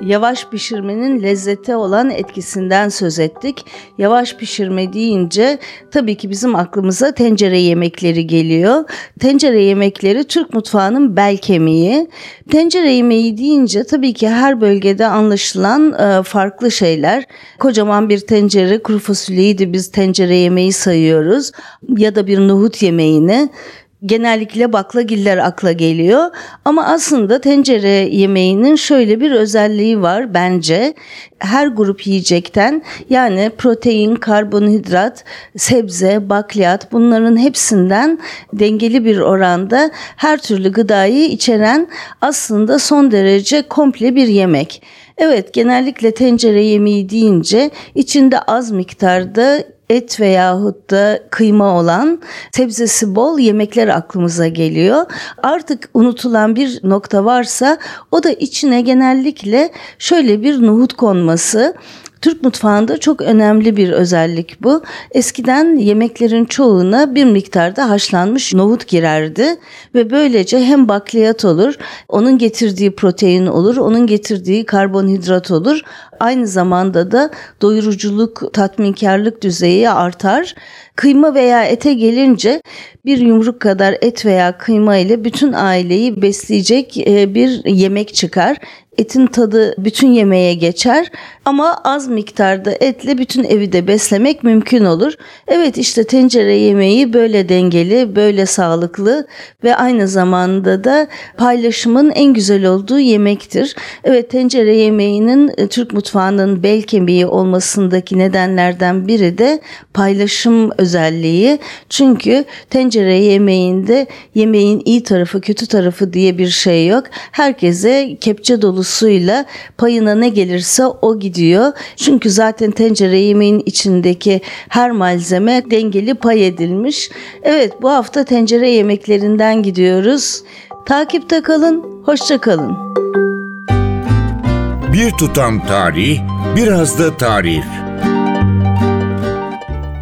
Yavaş pişirmenin lezzete olan etkisinden söz ettik. Yavaş pişirme deyince tabii ki bizim aklımıza tencere yemekleri geliyor. Tencere yemekleri Türk mutfağının bel kemiği. Tencere yemeği deyince tabii ki her bölgede anlaşılan e, farklı şeyler. Kocaman bir tencere kuru fasulyeyi de biz tencere yemeği sayıyoruz. Ya da bir nohut yemeğini genellikle baklagiller akla geliyor. Ama aslında tencere yemeğinin şöyle bir özelliği var bence. Her grup yiyecekten yani protein, karbonhidrat, sebze, bakliyat bunların hepsinden dengeli bir oranda her türlü gıdayı içeren aslında son derece komple bir yemek. Evet genellikle tencere yemeği deyince içinde az miktarda et veyahut da kıyma olan sebzesi bol yemekler aklımıza geliyor. Artık unutulan bir nokta varsa o da içine genellikle şöyle bir nohut konması. Türk mutfağında çok önemli bir özellik bu. Eskiden yemeklerin çoğuna bir miktarda haşlanmış nohut girerdi ve böylece hem bakliyat olur, onun getirdiği protein olur, onun getirdiği karbonhidrat olur. Aynı zamanda da doyuruculuk, tatminkarlık düzeyi artar. Kıyma veya ete gelince bir yumruk kadar et veya kıyma ile bütün aileyi besleyecek e, bir yemek çıkar etin tadı bütün yemeğe geçer ama az miktarda etle bütün evi de beslemek mümkün olur. Evet işte tencere yemeği böyle dengeli, böyle sağlıklı ve aynı zamanda da paylaşımın en güzel olduğu yemektir. Evet tencere yemeğinin e, Türk mutfağının bel kemiği olmasındaki nedenlerden biri de paylaşım özelliği. Çünkü tencere yemeğinde yemeğin iyi tarafı kötü tarafı diye bir şey yok. Herkese kepçe dolusuyla payına ne gelirse o gidiyor. Çünkü zaten tencere yemeğin içindeki her malzeme dengeli pay edilmiş. Evet bu hafta tencere yemeklerinden gidiyoruz. Takipte kalın, hoşça kalın. Bir tutam tarih, biraz da tarif.